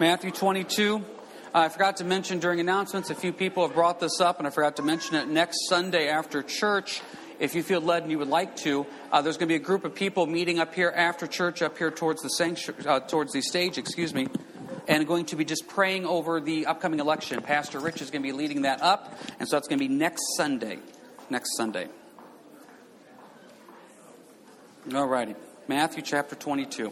Matthew 22. Uh, I forgot to mention during announcements, a few people have brought this up, and I forgot to mention it next Sunday after church. If you feel led and you would like to, uh, there's going to be a group of people meeting up here after church, up here towards the uh, towards the stage, excuse me, and going to be just praying over the upcoming election. Pastor Rich is going to be leading that up, and so that's going to be next Sunday. Next Sunday. All righty. Matthew chapter 22.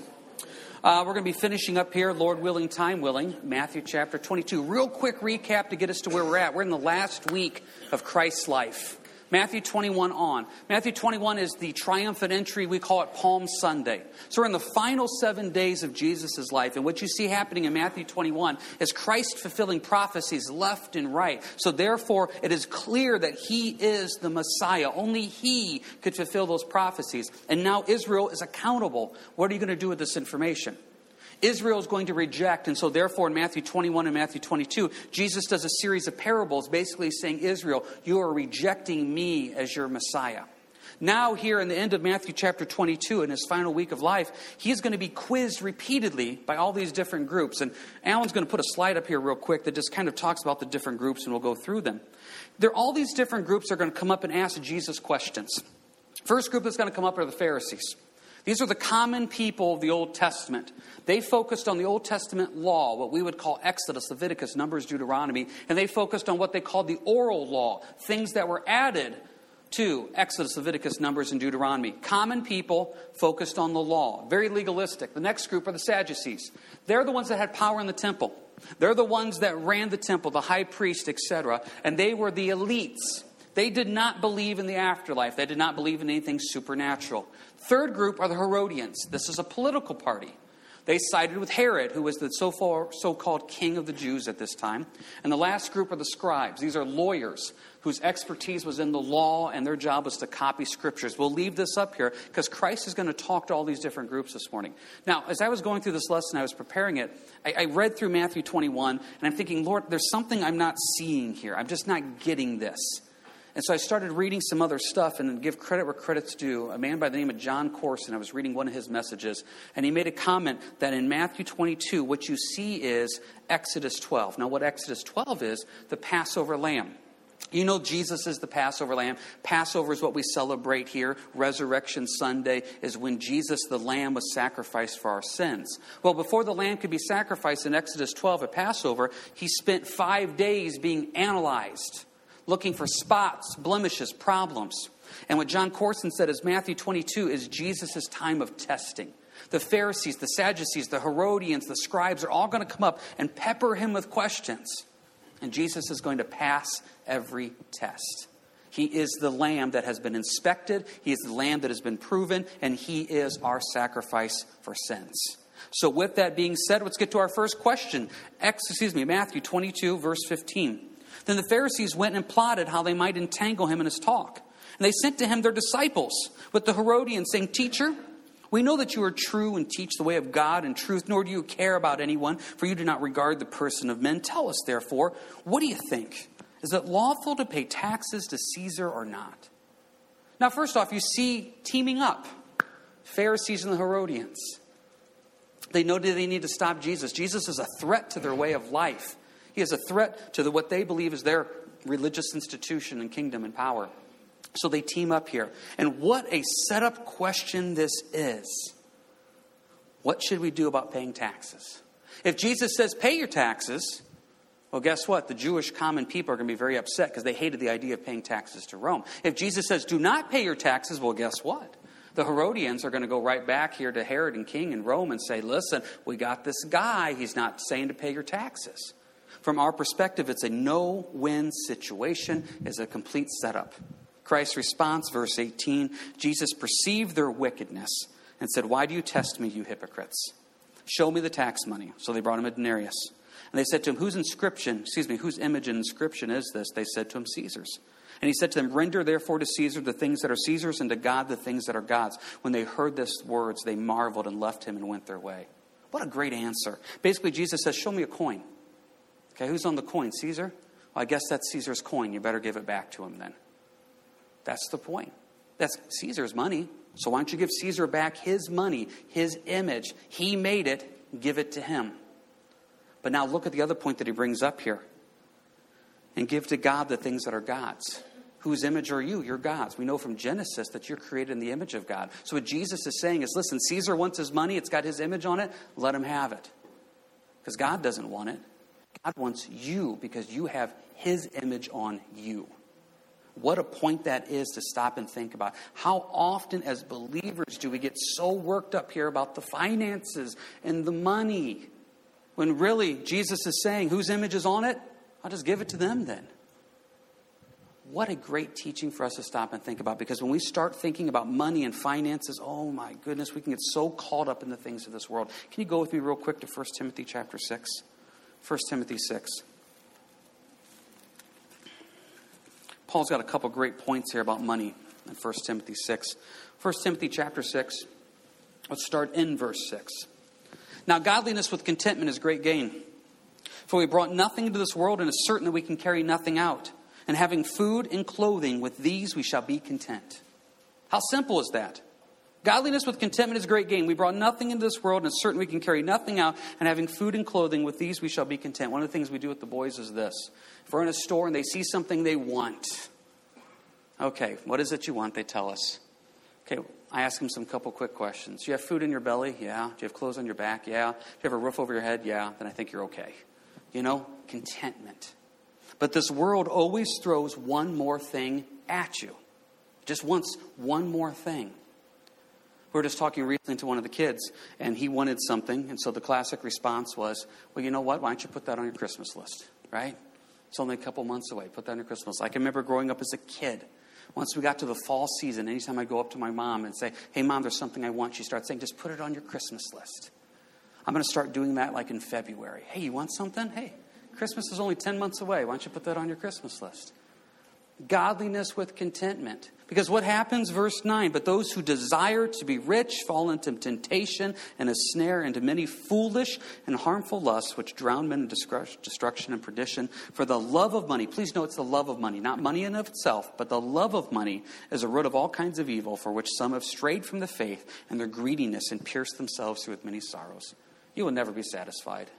Uh, we're going to be finishing up here, Lord willing, time willing, Matthew chapter 22. Real quick recap to get us to where we're at. We're in the last week of Christ's life. Matthew 21 on. Matthew 21 is the triumphant entry. We call it Palm Sunday. So we're in the final seven days of Jesus' life. And what you see happening in Matthew 21 is Christ fulfilling prophecies left and right. So therefore, it is clear that he is the Messiah. Only he could fulfill those prophecies. And now Israel is accountable. What are you going to do with this information? Israel is going to reject. And so, therefore, in Matthew 21 and Matthew 22, Jesus does a series of parables basically saying, Israel, you are rejecting me as your Messiah. Now, here in the end of Matthew chapter 22, in his final week of life, he's going to be quizzed repeatedly by all these different groups. And Alan's going to put a slide up here real quick that just kind of talks about the different groups, and we'll go through them. There, all these different groups are going to come up and ask Jesus questions. First group that's going to come up are the Pharisees. These are the common people of the Old Testament. They focused on the Old Testament law, what we would call Exodus, Leviticus, Numbers, Deuteronomy, and they focused on what they called the oral law, things that were added to Exodus, Leviticus, Numbers, and Deuteronomy. Common people focused on the law, very legalistic. The next group are the Sadducees. They're the ones that had power in the temple. They're the ones that ran the temple, the high priest, etc. And they were the elites. They did not believe in the afterlife. They did not believe in anything supernatural. Third group are the Herodians. This is a political party. They sided with Herod, who was the so called king of the Jews at this time. And the last group are the scribes. These are lawyers whose expertise was in the law and their job was to copy scriptures. We'll leave this up here because Christ is going to talk to all these different groups this morning. Now, as I was going through this lesson, I was preparing it, I, I read through Matthew 21, and I'm thinking, Lord, there's something I'm not seeing here. I'm just not getting this. And so I started reading some other stuff and give credit where credit's due. A man by the name of Jon Courson, I was reading one of his messages, and he made a comment that in Matthew 22, what you see is Exodus 12. Now, what Exodus 12 is, the Passover lamb. You know, Jesus is the Passover lamb. Passover is what we celebrate here. Resurrection Sunday is when Jesus, the lamb, was sacrificed for our sins. Well, before the lamb could be sacrificed in Exodus 12 at Passover, he spent five days being analyzed looking for spots, blemishes, problems. And what Jon Courson said is Matthew 22 is Jesus' time of testing. The Pharisees, the Sadducees, the Herodians, the scribes are all going to come up and pepper him with questions. And Jesus is going to pass every test. He is the lamb that has been inspected, He is the lamb that has been proven, and He is our sacrifice for sins. So, with that being said, let's get to our first question. excuse me, Matthew 22, verse 15. Then the Pharisees went and plotted how they might entangle him in his talk. And they sent to him their disciples with the Herodians, saying, Teacher, we know that you are true and teach the way of God and truth, nor do you care about anyone, for you do not regard the person of men. Tell us, therefore, what do you think? Is it lawful to pay taxes to Caesar or not? Now, first off, you see teaming up Pharisees and the Herodians. They know that they need to stop Jesus. Jesus is a threat to their way of life. He is a threat to the, what they believe is their religious institution and kingdom and power. So they team up here. And what a setup question this is. What should we do about paying taxes? If Jesus says, pay your taxes, well, guess what? The Jewish common people are going to be very upset because they hated the idea of paying taxes to Rome. If Jesus says, do not pay your taxes, well, guess what? The Herodians are going to go right back here to Herod and King in Rome and say, listen, we got this guy. He's not saying to pay your taxes. From our perspective, it's a no win situation, it's a complete setup. Christ's response, verse 18 Jesus perceived their wickedness and said, Why do you test me, you hypocrites? Show me the tax money. So they brought him a denarius. And they said to him, Whose inscription, excuse me, whose image and inscription is this? They said to him, Caesar's. And he said to them, Render therefore to Caesar the things that are Caesar's, and to God the things that are God's. When they heard these words, they marveled and left him and went their way. What a great answer. Basically, Jesus says, Show me a coin. Okay, who's on the coin? Caesar? Well, I guess that's Caesar's coin. You better give it back to him then. That's the point. That's Caesar's money. So why don't you give Caesar back his money, his image? He made it, give it to him. But now look at the other point that he brings up here. And give to God the things that are God's. Whose image are you? You're God's. We know from Genesis that you're created in the image of God. So what Jesus is saying is listen, Caesar wants his money, it's got his image on it, let him have it. Because God doesn't want it. God wants you because you have his image on you. What a point that is to stop and think about. How often, as believers, do we get so worked up here about the finances and the money when really Jesus is saying, Whose image is on it? I'll just give it to them then. What a great teaching for us to stop and think about because when we start thinking about money and finances, oh my goodness, we can get so caught up in the things of this world. Can you go with me real quick to 1 Timothy chapter 6? 1 Timothy 6. Paul's got a couple great points here about money in 1 Timothy 6. 1 Timothy chapter 6. Let's start in verse 6. Now, godliness with contentment is great gain. For we brought nothing into this world, and it's certain that we can carry nothing out. And having food and clothing, with these we shall be content. How simple is that? Godliness with contentment is great gain. We brought nothing into this world, and it's certain we can carry nothing out. And having food and clothing, with these we shall be content. One of the things we do with the boys is this if we're in a store and they see something they want, okay, what is it you want? They tell us. Okay, I ask them some couple quick questions. Do you have food in your belly? Yeah. Do you have clothes on your back? Yeah. Do you have a roof over your head? Yeah. Then I think you're okay. You know, contentment. But this world always throws one more thing at you. Just wants one more thing. We were just talking recently to one of the kids, and he wanted something, and so the classic response was, Well, you know what? Why don't you put that on your Christmas list, right? It's only a couple months away. Put that on your Christmas. List. I can remember growing up as a kid. Once we got to the fall season, anytime I go up to my mom and say, Hey, mom, there's something I want, she starts saying, Just put it on your Christmas list. I'm going to start doing that like in February. Hey, you want something? Hey, Christmas is only 10 months away. Why don't you put that on your Christmas list? Godliness with contentment. Because what happens, verse 9, but those who desire to be rich fall into temptation and a snare into many foolish and harmful lusts, which drown men in destruction and perdition. For the love of money, please note it's the love of money, not money in of itself, but the love of money is a root of all kinds of evil, for which some have strayed from the faith and their greediness and pierced themselves through with many sorrows. You will never be satisfied.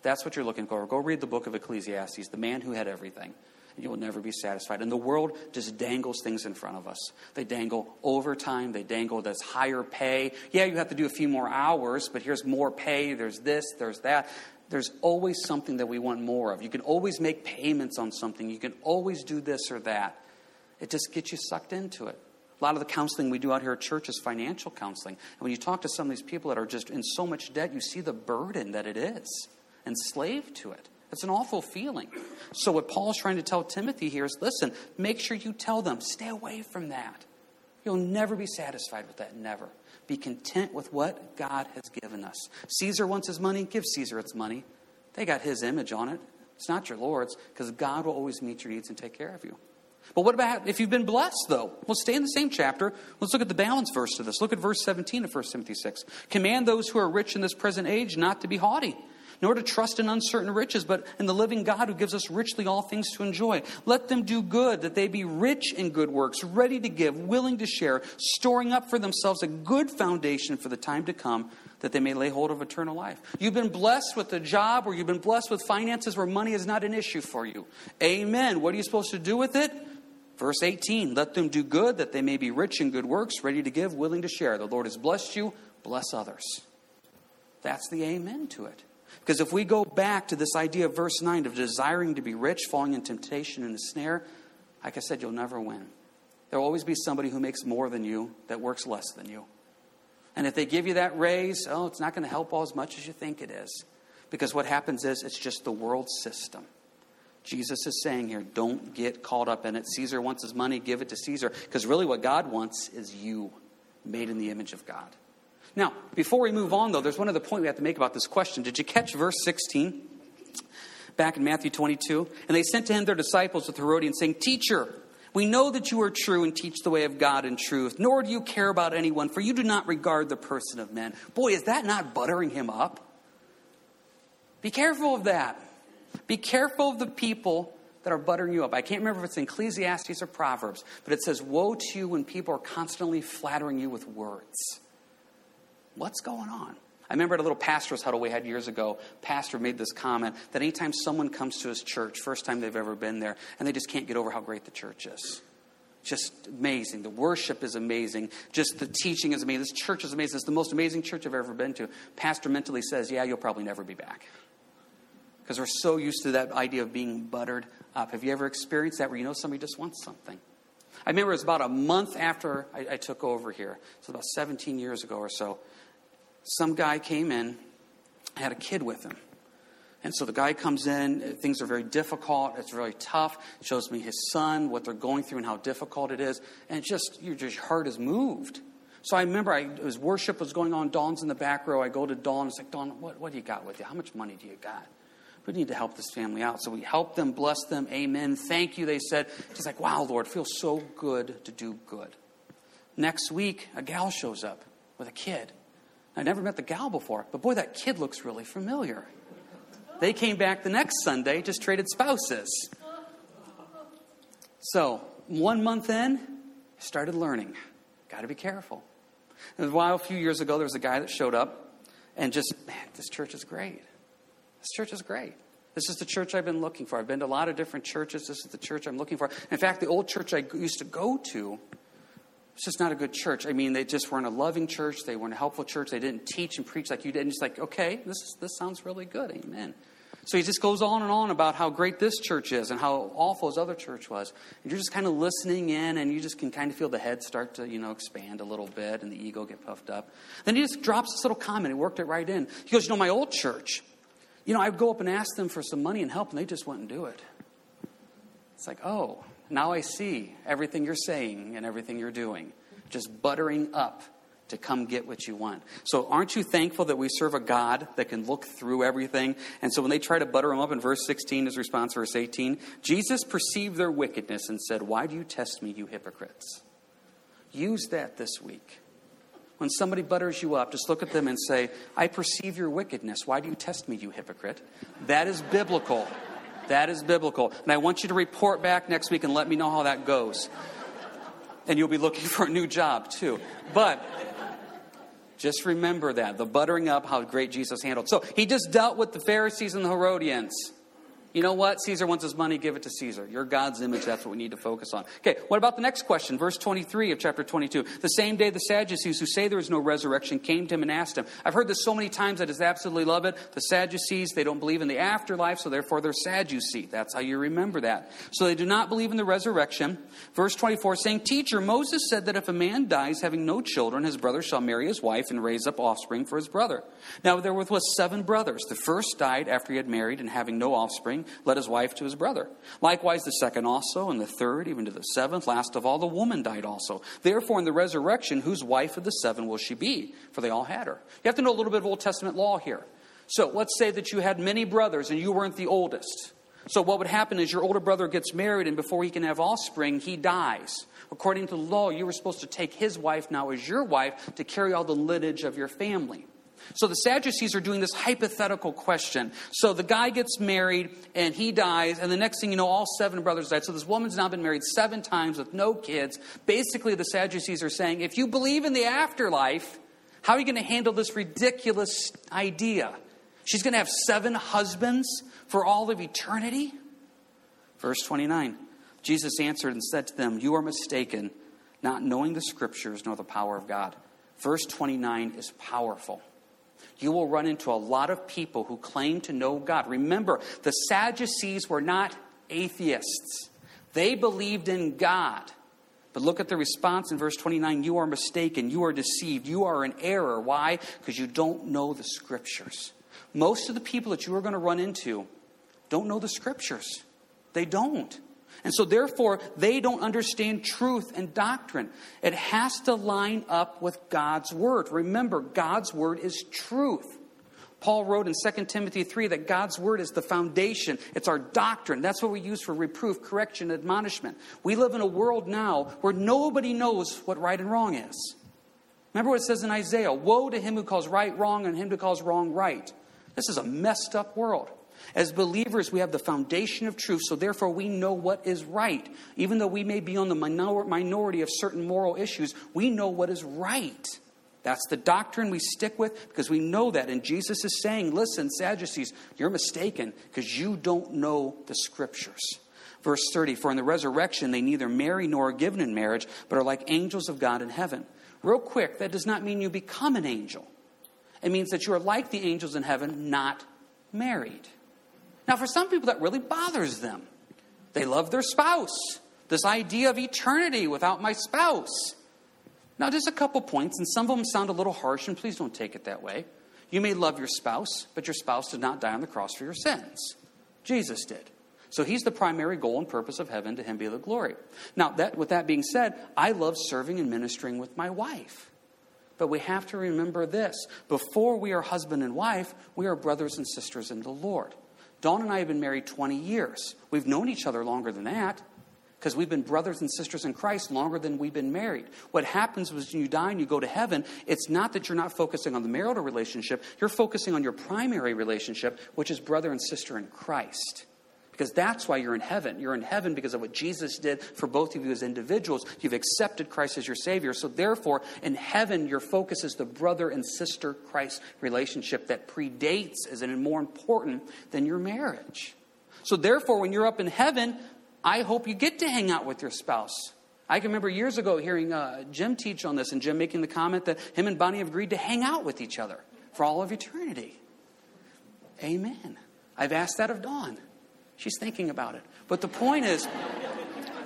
That's what you're looking for. Go read the book of Ecclesiastes, the man who had everything you will never be satisfied. And the world just dangles things in front of us. They dangle overtime, they dangle this higher pay. Yeah, you have to do a few more hours, but here's more pay, there's this, there's that. There's always something that we want more of. You can always make payments on something, you can always do this or that. It just gets you sucked into it. A lot of the counseling we do out here at church is financial counseling. And when you talk to some of these people that are just in so much debt, you see the burden that it is, enslaved to it. It's an awful feeling. So, what Paul's trying to tell Timothy here is listen, make sure you tell them, stay away from that. You'll never be satisfied with that, never. Be content with what God has given us. Caesar wants his money, give Caesar its money. They got his image on it. It's not your Lord's, because God will always meet your needs and take care of you. But what about if you've been blessed, though? We'll stay in the same chapter. Let's look at the balance verse to this. Look at verse 17 of 1 Timothy 6. Command those who are rich in this present age not to be haughty nor to trust in uncertain riches, but in the living God who gives us richly all things to enjoy. Let them do good, that they be rich in good works, ready to give, willing to share, storing up for themselves a good foundation for the time to come, that they may lay hold of eternal life. You've been blessed with a job or you've been blessed with finances where money is not an issue for you. Amen. What are you supposed to do with it? Verse 18 Let them do good, that they may be rich in good works, ready to give, willing to share. The Lord has blessed you, bless others. That's the amen to it. Because if we go back to this idea of verse 9 of desiring to be rich, falling in temptation and a snare, like I said, you'll never win. There will always be somebody who makes more than you that works less than you. And if they give you that raise, oh, it's not going to help all as much as you think it is. Because what happens is it's just the world system. Jesus is saying here, don't get caught up in it. Caesar wants his money, give it to Caesar. Because really, what God wants is you, made in the image of God. Now, before we move on, though, there's one other point we have to make about this question. Did you catch verse 16? Back in Matthew 22. And they sent to him their disciples with Herodian, saying, Teacher, we know that you are true and teach the way of God in truth, nor do you care about anyone, for you do not regard the person of men. Boy, is that not buttering him up? Be careful of that. Be careful of the people that are buttering you up. I can't remember if it's in Ecclesiastes or Proverbs, but it says, Woe to you when people are constantly flattering you with words. What's going on? I remember at a little pastor's huddle we had years ago, pastor made this comment that anytime someone comes to his church, first time they've ever been there, and they just can't get over how great the church is. Just amazing. The worship is amazing. Just the teaching is amazing. This church is amazing. It's the most amazing church I've ever been to. Pastor mentally says, Yeah, you'll probably never be back. Because we're so used to that idea of being buttered up. Have you ever experienced that where you know somebody just wants something? I remember it was about a month after I, I took over here, so about 17 years ago or so. Some guy came in, had a kid with him. And so the guy comes in, uh, things are very difficult, it's really tough, shows me his son, what they're going through, and how difficult it is. And just, your just heart is moved. So I remember I, was worship was going on, Dawn's in the back row. I go to Dawn, it's like, Dawn, what, what do you got with you? How much money do you got? We need to help this family out. So we help them, bless them, amen, thank you, they said. Just like, wow, Lord, feels so good to do good. Next week, a gal shows up with a kid. I never met the gal before, but boy, that kid looks really familiar. They came back the next Sunday, just traded spouses. So, one month in, I started learning. Got to be careful. And while, a few years ago, there was a guy that showed up and just, man, this church is great. This church is great. This is the church I've been looking for. I've been to a lot of different churches. This is the church I'm looking for. In fact, the old church I used to go to, it's just not a good church. I mean, they just weren't a loving church. They weren't a helpful church. They didn't teach and preach like you did. And just like, okay, this, is, this sounds really good. Amen. So he just goes on and on about how great this church is and how awful his other church was. And you're just kind of listening in, and you just can kind of feel the head start to, you know, expand a little bit and the ego get puffed up. Then he just drops this little comment. He worked it right in. He goes, You know, my old church, you know, I'd go up and ask them for some money and help, and they just wouldn't do it. It's like, oh, now I see everything you're saying and everything you're doing. Just buttering up to come get what you want. So, aren't you thankful that we serve a God that can look through everything? And so, when they try to butter him up in verse 16, his response, verse 18, Jesus perceived their wickedness and said, Why do you test me, you hypocrites? Use that this week. When somebody butters you up, just look at them and say, I perceive your wickedness. Why do you test me, you hypocrite? That is biblical. That is biblical. And I want you to report back next week and let me know how that goes. And you'll be looking for a new job, too. But just remember that the buttering up, how great Jesus handled. So he just dealt with the Pharisees and the Herodians. You know what? Caesar wants his money, give it to Caesar. You're God's image, that's what we need to focus on. Okay, what about the next question? Verse 23 of chapter 22. The same day the Sadducees, who say there is no resurrection, came to him and asked him. I've heard this so many times, I just absolutely love it. The Sadducees, they don't believe in the afterlife, so therefore they're Sadducee. That's how you remember that. So they do not believe in the resurrection. Verse 24 saying, Teacher, Moses said that if a man dies having no children, his brother shall marry his wife and raise up offspring for his brother. Now there was seven brothers. The first died after he had married and having no offspring led his wife to his brother. Likewise, the second also, and the third, even to the seventh. Last of all, the woman died also. Therefore, in the resurrection, whose wife of the seven will she be? For they all had her. You have to know a little bit of Old Testament law here. So let's say that you had many brothers and you weren't the oldest. So what would happen is your older brother gets married, and before he can have offspring, he dies. According to the law, you were supposed to take his wife now as your wife to carry all the lineage of your family. So the Sadducees are doing this hypothetical question. So the guy gets married and he dies, and the next thing you know, all seven brothers died. So this woman's now been married seven times with no kids. Basically, the Sadducees are saying, if you believe in the afterlife, how are you going to handle this ridiculous idea? She's going to have seven husbands for all of eternity? Verse 29 Jesus answered and said to them, You are mistaken, not knowing the scriptures nor the power of God. Verse 29 is powerful you will run into a lot of people who claim to know God. Remember, the Sadducees were not atheists, they believed in God. But look at the response in verse 29 you are mistaken, you are deceived, you are in error. Why? Because you don't know the scriptures. Most of the people that you are going to run into don't know the scriptures. They don't. And so, therefore, they don't understand truth and doctrine. It has to line up with God's word. Remember, God's word is truth. Paul wrote in 2 Timothy 3 that God's word is the foundation, it's our doctrine. That's what we use for reproof, correction, admonishment. We live in a world now where nobody knows what right and wrong is. Remember what it says in Isaiah Woe to him who calls right wrong and him who calls wrong right. This is a messed up world. As believers, we have the foundation of truth, so therefore we know what is right. Even though we may be on the minor- minority of certain moral issues, we know what is right. That's the doctrine we stick with because we know that. And Jesus is saying, listen, Sadducees, you're mistaken because you don't know the scriptures. Verse 30 For in the resurrection they neither marry nor are given in marriage, but are like angels of God in heaven. Real quick, that does not mean you become an angel. It means that you are like the angels in heaven, not married. Now, for some people, that really bothers them. They love their spouse. This idea of eternity without my spouse. Now, just a couple points, and some of them sound a little harsh, and please don't take it that way. You may love your spouse, but your spouse did not die on the cross for your sins. Jesus did. So he's the primary goal and purpose of heaven. To him be the glory. Now, that, with that being said, I love serving and ministering with my wife. But we have to remember this before we are husband and wife, we are brothers and sisters in the Lord. Dawn and I have been married 20 years. We've known each other longer than that because we've been brothers and sisters in Christ longer than we've been married. What happens when you die and you go to heaven, it's not that you're not focusing on the marital relationship, you're focusing on your primary relationship, which is brother and sister in Christ. Because that's why you're in heaven. You're in heaven because of what Jesus did for both of you as individuals. You've accepted Christ as your Savior. So, therefore, in heaven, your focus is the brother and sister Christ relationship that predates, and more important than your marriage. So, therefore, when you're up in heaven, I hope you get to hang out with your spouse. I can remember years ago hearing uh, Jim teach on this, and Jim making the comment that him and Bonnie have agreed to hang out with each other for all of eternity. Amen. I've asked that of Dawn. She's thinking about it. But the point is,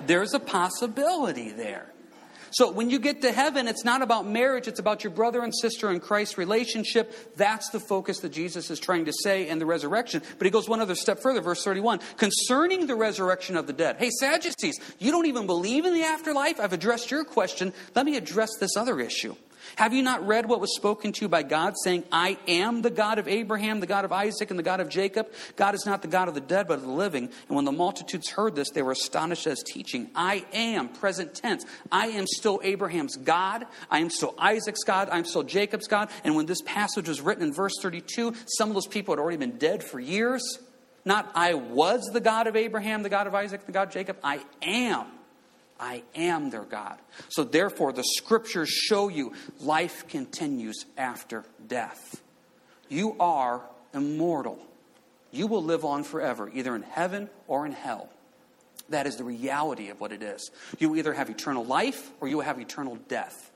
there's a possibility there. So when you get to heaven, it's not about marriage, it's about your brother and sister in Christ relationship. That's the focus that Jesus is trying to say in the resurrection. But he goes one other step further, verse 31. Concerning the resurrection of the dead. Hey, Sadducees, you don't even believe in the afterlife? I've addressed your question. Let me address this other issue. Have you not read what was spoken to you by God, saying, I am the God of Abraham, the God of Isaac, and the God of Jacob? God is not the God of the dead, but of the living. And when the multitudes heard this, they were astonished at his teaching. I am, present tense. I am still Abraham's God. I am still Isaac's God. I'm still Jacob's God. And when this passage was written in verse 32, some of those people had already been dead for years. Not I was the God of Abraham, the God of Isaac, the God of Jacob. I am I am their God. So, therefore, the scriptures show you life continues after death. You are immortal. You will live on forever, either in heaven or in hell. That is the reality of what it is. You either have eternal life or you have eternal death.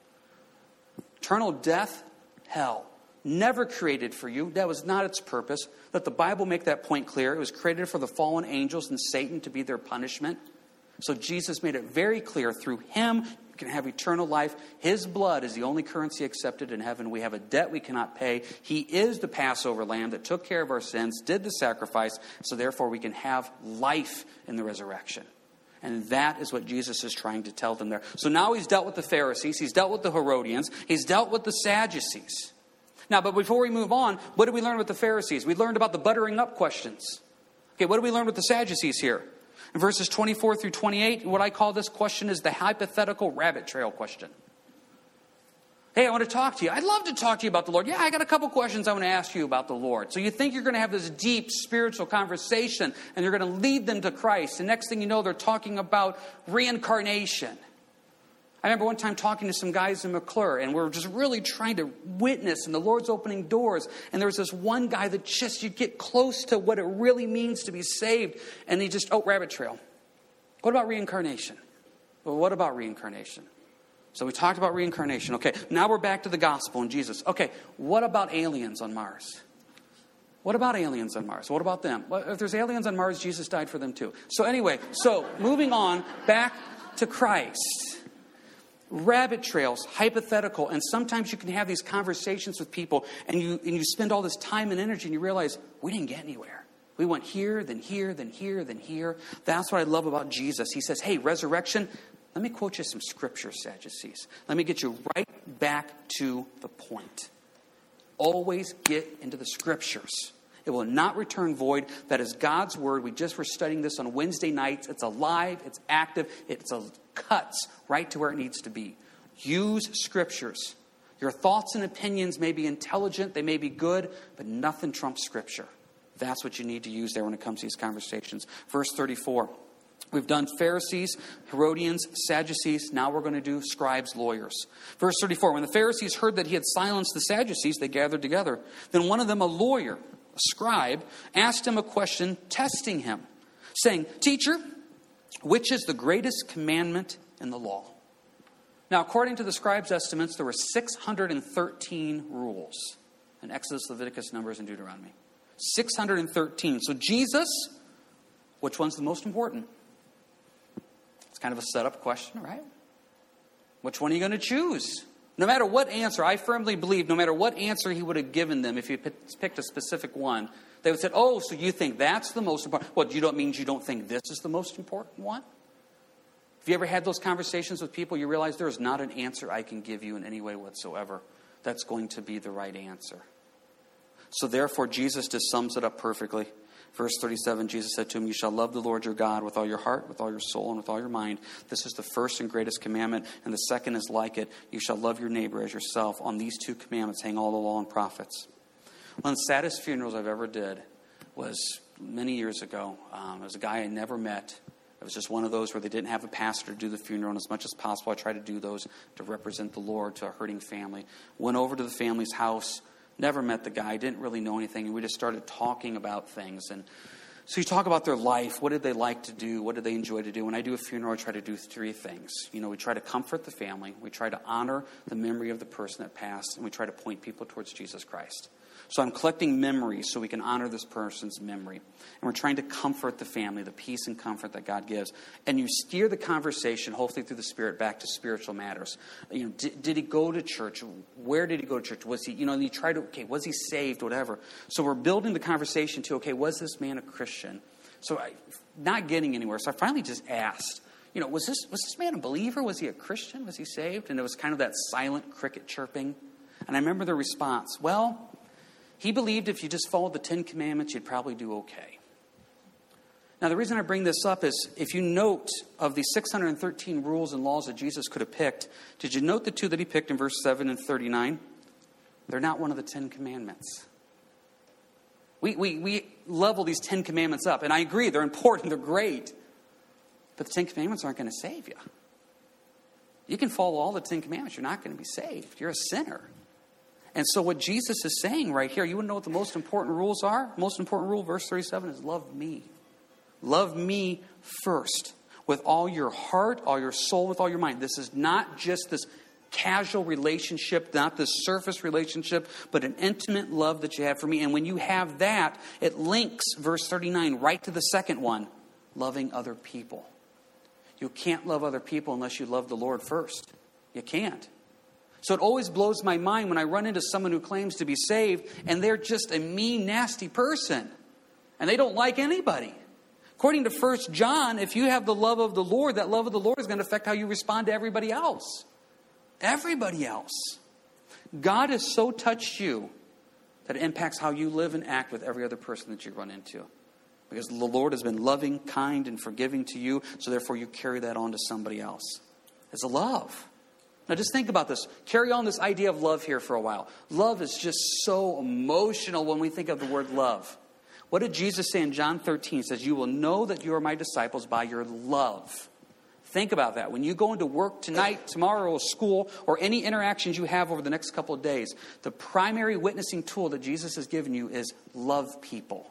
Eternal death, hell. Never created for you. That was not its purpose. Let the Bible make that point clear. It was created for the fallen angels and Satan to be their punishment. So Jesus made it very clear through him you can have eternal life. His blood is the only currency accepted in heaven. We have a debt we cannot pay. He is the Passover lamb that took care of our sins, did the sacrifice, so therefore we can have life in the resurrection. And that is what Jesus is trying to tell them there. So now he's dealt with the Pharisees, he's dealt with the Herodians, he's dealt with the Sadducees. Now, but before we move on, what did we learn with the Pharisees? We learned about the buttering up questions. Okay, what did we learn with the Sadducees here? In verses 24 through 28, what I call this question is the hypothetical rabbit trail question. Hey, I want to talk to you. I'd love to talk to you about the Lord. Yeah, I got a couple questions I want to ask you about the Lord. So you think you're going to have this deep spiritual conversation and you're going to lead them to Christ. And next thing you know, they're talking about reincarnation. I remember one time talking to some guys in McClure, and we are just really trying to witness, and the Lord's opening doors. And there was this one guy that just, you get close to what it really means to be saved, and he just, oh, rabbit trail. What about reincarnation? Well, what about reincarnation? So we talked about reincarnation. Okay, now we're back to the gospel and Jesus. Okay, what about aliens on Mars? What about aliens on Mars? What about them? Well, if there's aliens on Mars, Jesus died for them too. So, anyway, so moving on back to Christ rabbit trails, hypothetical, and sometimes you can have these conversations with people and you, and you spend all this time and energy and you realize we didn't get anywhere. We went here, then here, then here, then here. That's what I love about Jesus. He says, hey, resurrection, let me quote you some scripture, Sadducees. Let me get you right back to the point. Always get into the scriptures. It will not return void. That is God's word. We just were studying this on Wednesday nights. It's alive, it's active, it's a, uh, cuts right to where it needs to be. Use scriptures. Your thoughts and opinions may be intelligent, they may be good, but nothing trumps scripture. That's what you need to use there when it comes to these conversations. Verse 34. We've done Pharisees, Herodians, Sadducees. Now we're going to do scribes, lawyers. Verse 34 When the Pharisees heard that he had silenced the Sadducees, they gathered together. Then one of them, a lawyer, scribe, asked him a question, testing him, saying, Teacher, which is the greatest commandment in the law? Now, according to the scribes' estimates, there were 613 rules in Exodus, Leviticus, Numbers, and Deuteronomy. 613. So, Jesus, which one's the most important? It's kind of a setup question, right? Which one are you going to choose? No matter what answer, I firmly believe, no matter what answer he would have given them, if he picked a specific one, they would say, Oh, so you think that's the most important? What, you don't mean you don't think this is the most important one? Have you ever had those conversations with people? You realize there is not an answer I can give you in any way whatsoever that's going to be the right answer. So, therefore, Jesus just sums it up perfectly. Verse 37 Jesus said to him, You shall love the Lord your God with all your heart, with all your soul, and with all your mind. This is the first and greatest commandment, and the second is like it. You shall love your neighbor as yourself. On these two commandments hang all the law and prophets. One of the saddest funerals I've ever did was many years ago. Um, it was a guy I never met. It was just one of those where they didn't have a pastor to do the funeral, and as much as possible, I tried to do those to represent the Lord to a hurting family. Went over to the family's house never met the guy, didn't really know anything, and we just started talking about things. And so you talk about their life. What did they like to do? What did they enjoy to do? When I do a funeral, I try to do three things. You know, we try to comfort the family, we try to honor the memory of the person that passed, and we try to point people towards Jesus Christ. So I'm collecting memories so we can honor this person's memory. And we're trying to comfort the family, the peace and comfort that God gives. And you steer the conversation, hopefully through the Spirit, back to spiritual matters. You know, did, did he go to church? Where did he go to church? Was he, you know, you try to, okay, was he saved, whatever. So we're building the conversation to, okay, was this man a Christian? So I, not getting anywhere. So I finally just asked, you know, was this, was this man a believer? Was he a Christian? Was he saved? And it was kind of that silent cricket chirping. And I remember the response, well, he believed if you just followed the Ten Commandments, you'd probably do okay. Now, the reason I bring this up is if you note of the 613 rules and laws that Jesus could have picked, did you note the two that he picked in verse 7 and 39? They're not one of the Ten Commandments. We, we, we level these Ten Commandments up, and I agree, they're important, they're great. But the Ten Commandments aren't going to save you. You can follow all the Ten Commandments, you're not going to be saved. You're a sinner. And so, what Jesus is saying right here, you want to know what the most important rules are? Most important rule, verse 37, is love me. Love me first with all your heart, all your soul, with all your mind. This is not just this casual relationship, not this surface relationship, but an intimate love that you have for me. And when you have that, it links, verse 39, right to the second one loving other people. You can't love other people unless you love the Lord first. You can't. So it always blows my mind when I run into someone who claims to be saved and they're just a mean, nasty person and they don't like anybody. According to 1 John, if you have the love of the Lord, that love of the Lord is going to affect how you respond to everybody else. Everybody else. God has so touched you that it impacts how you live and act with every other person that you run into. Because the Lord has been loving, kind, and forgiving to you, so therefore you carry that on to somebody else. It's a love. Now, just think about this. Carry on this idea of love here for a while. Love is just so emotional when we think of the word love. What did Jesus say in John 13? He says, You will know that you are my disciples by your love. Think about that. When you go into work tonight, tomorrow, or school, or any interactions you have over the next couple of days, the primary witnessing tool that Jesus has given you is love people.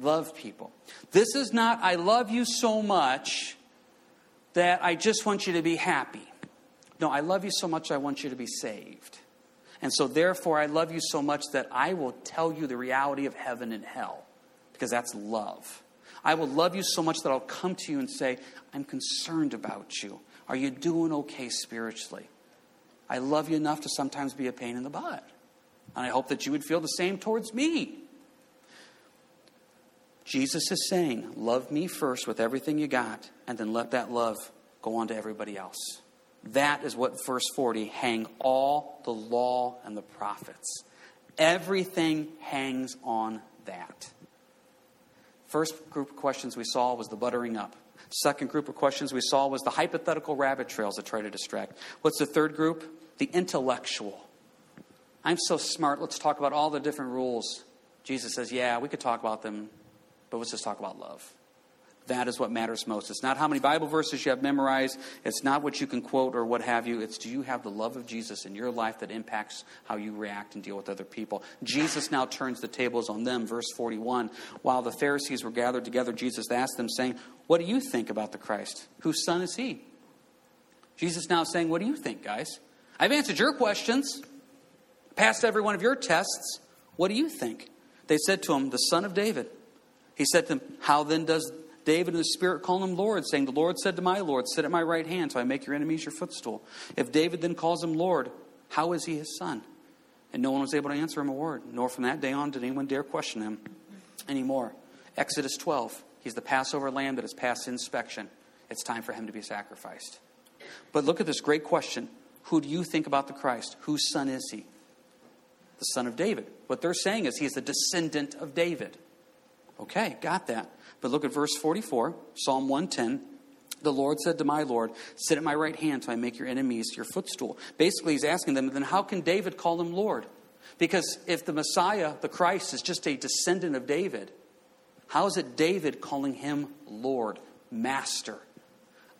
Love people. This is not, I love you so much that I just want you to be happy. No, I love you so much, I want you to be saved. And so, therefore, I love you so much that I will tell you the reality of heaven and hell, because that's love. I will love you so much that I'll come to you and say, I'm concerned about you. Are you doing okay spiritually? I love you enough to sometimes be a pain in the butt. And I hope that you would feel the same towards me. Jesus is saying, Love me first with everything you got, and then let that love go on to everybody else. That is what verse 40 hang all the law and the prophets. Everything hangs on that. First group of questions we saw was the buttering up. Second group of questions we saw was the hypothetical rabbit trails that try to distract. What's the third group? The intellectual. I'm so smart. Let's talk about all the different rules. Jesus says, Yeah, we could talk about them, but let's just talk about love. That is what matters most. It's not how many Bible verses you have memorized. It's not what you can quote or what have you. It's do you have the love of Jesus in your life that impacts how you react and deal with other people. Jesus now turns the tables on them. Verse 41. While the Pharisees were gathered together, Jesus asked them, saying, What do you think about the Christ? Whose son is he? Jesus now saying, What do you think, guys? I've answered your questions, passed every one of your tests. What do you think? They said to him, The son of David. He said to them, How then does David in the Spirit calling him Lord, saying, The Lord said to my Lord, Sit at my right hand, so I make your enemies your footstool. If David then calls him Lord, how is he his son? And no one was able to answer him a word, nor from that day on did anyone dare question him anymore. Exodus 12. He's the Passover lamb that has passed inspection. It's time for him to be sacrificed. But look at this great question Who do you think about the Christ? Whose son is he? The son of David. What they're saying is he's the descendant of David. Okay, got that. But look at verse 44, Psalm 110. The Lord said to my Lord, Sit at my right hand till I make your enemies your footstool. Basically, he's asking them, then how can David call him Lord? Because if the Messiah, the Christ, is just a descendant of David, how is it David calling him Lord, Master?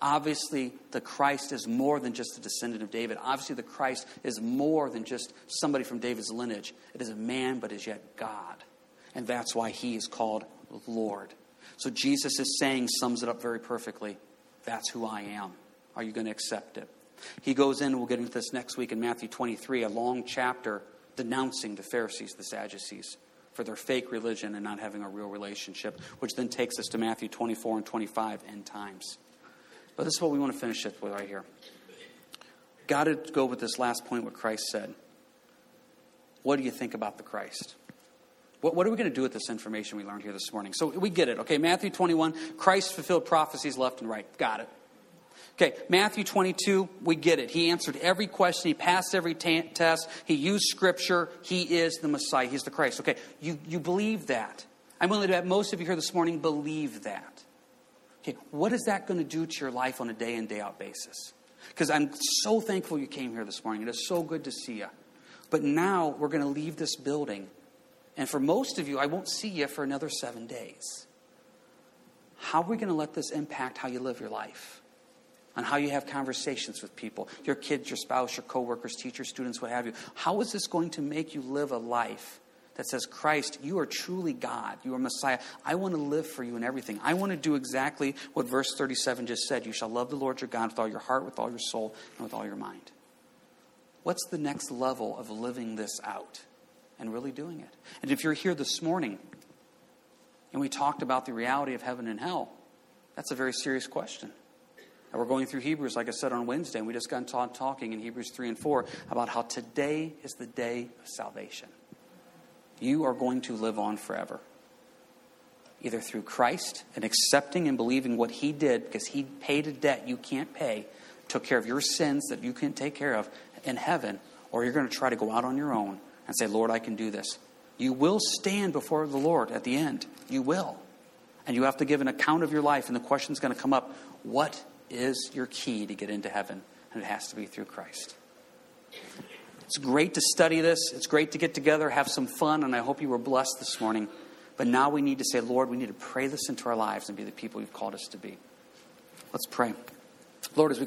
Obviously, the Christ is more than just a descendant of David. Obviously, the Christ is more than just somebody from David's lineage. It is a man, but is yet God. And that's why he is called Lord. So Jesus is saying, sums it up very perfectly. That's who I am. Are you going to accept it? He goes in, we'll get into this next week in Matthew 23, a long chapter denouncing the Pharisees, the Sadducees, for their fake religion and not having a real relationship, which then takes us to Matthew 24 and 25 end times. But this is what we want to finish it with right here. Got to go with this last point, what Christ said. What do you think about the Christ? What, what are we going to do with this information we learned here this morning? So we get it. Okay, Matthew 21, Christ fulfilled prophecies left and right. Got it. Okay, Matthew 22, we get it. He answered every question. He passed every t- test. He used Scripture. He is the Messiah. He's the Christ. Okay, you, you believe that. I'm willing to bet most of you here this morning believe that. Okay, what is that going to do to your life on a day in, day out basis? Because I'm so thankful you came here this morning. It is so good to see you. But now we're going to leave this building and for most of you, I won't see you for another seven days. How are we going to let this impact how you live your life? On how you have conversations with people, your kids, your spouse, your coworkers, teachers, students, what have you. How is this going to make you live a life that says, Christ, you are truly God. You are Messiah. I want to live for you in everything. I want to do exactly what verse 37 just said. You shall love the Lord your God with all your heart, with all your soul, and with all your mind. What's the next level of living this out? And really doing it. And if you're here this morning and we talked about the reality of heaven and hell, that's a very serious question. And we're going through Hebrews, like I said on Wednesday, and we just got taught talking in Hebrews 3 and 4 about how today is the day of salvation. You are going to live on forever. Either through Christ and accepting and believing what He did, because He paid a debt you can't pay, took care of your sins that you can't take care of in heaven, or you're going to try to go out on your own and say, Lord, I can do this. You will stand before the Lord at the end. You will. And you have to give an account of your life, and the question is going to come up what is your key to get into heaven? And it has to be through Christ. It's great to study this. It's great to get together, have some fun, and I hope you were blessed this morning. But now we need to say, Lord, we need to pray this into our lives and be the people you've called us to be. Let's pray. Lord, as we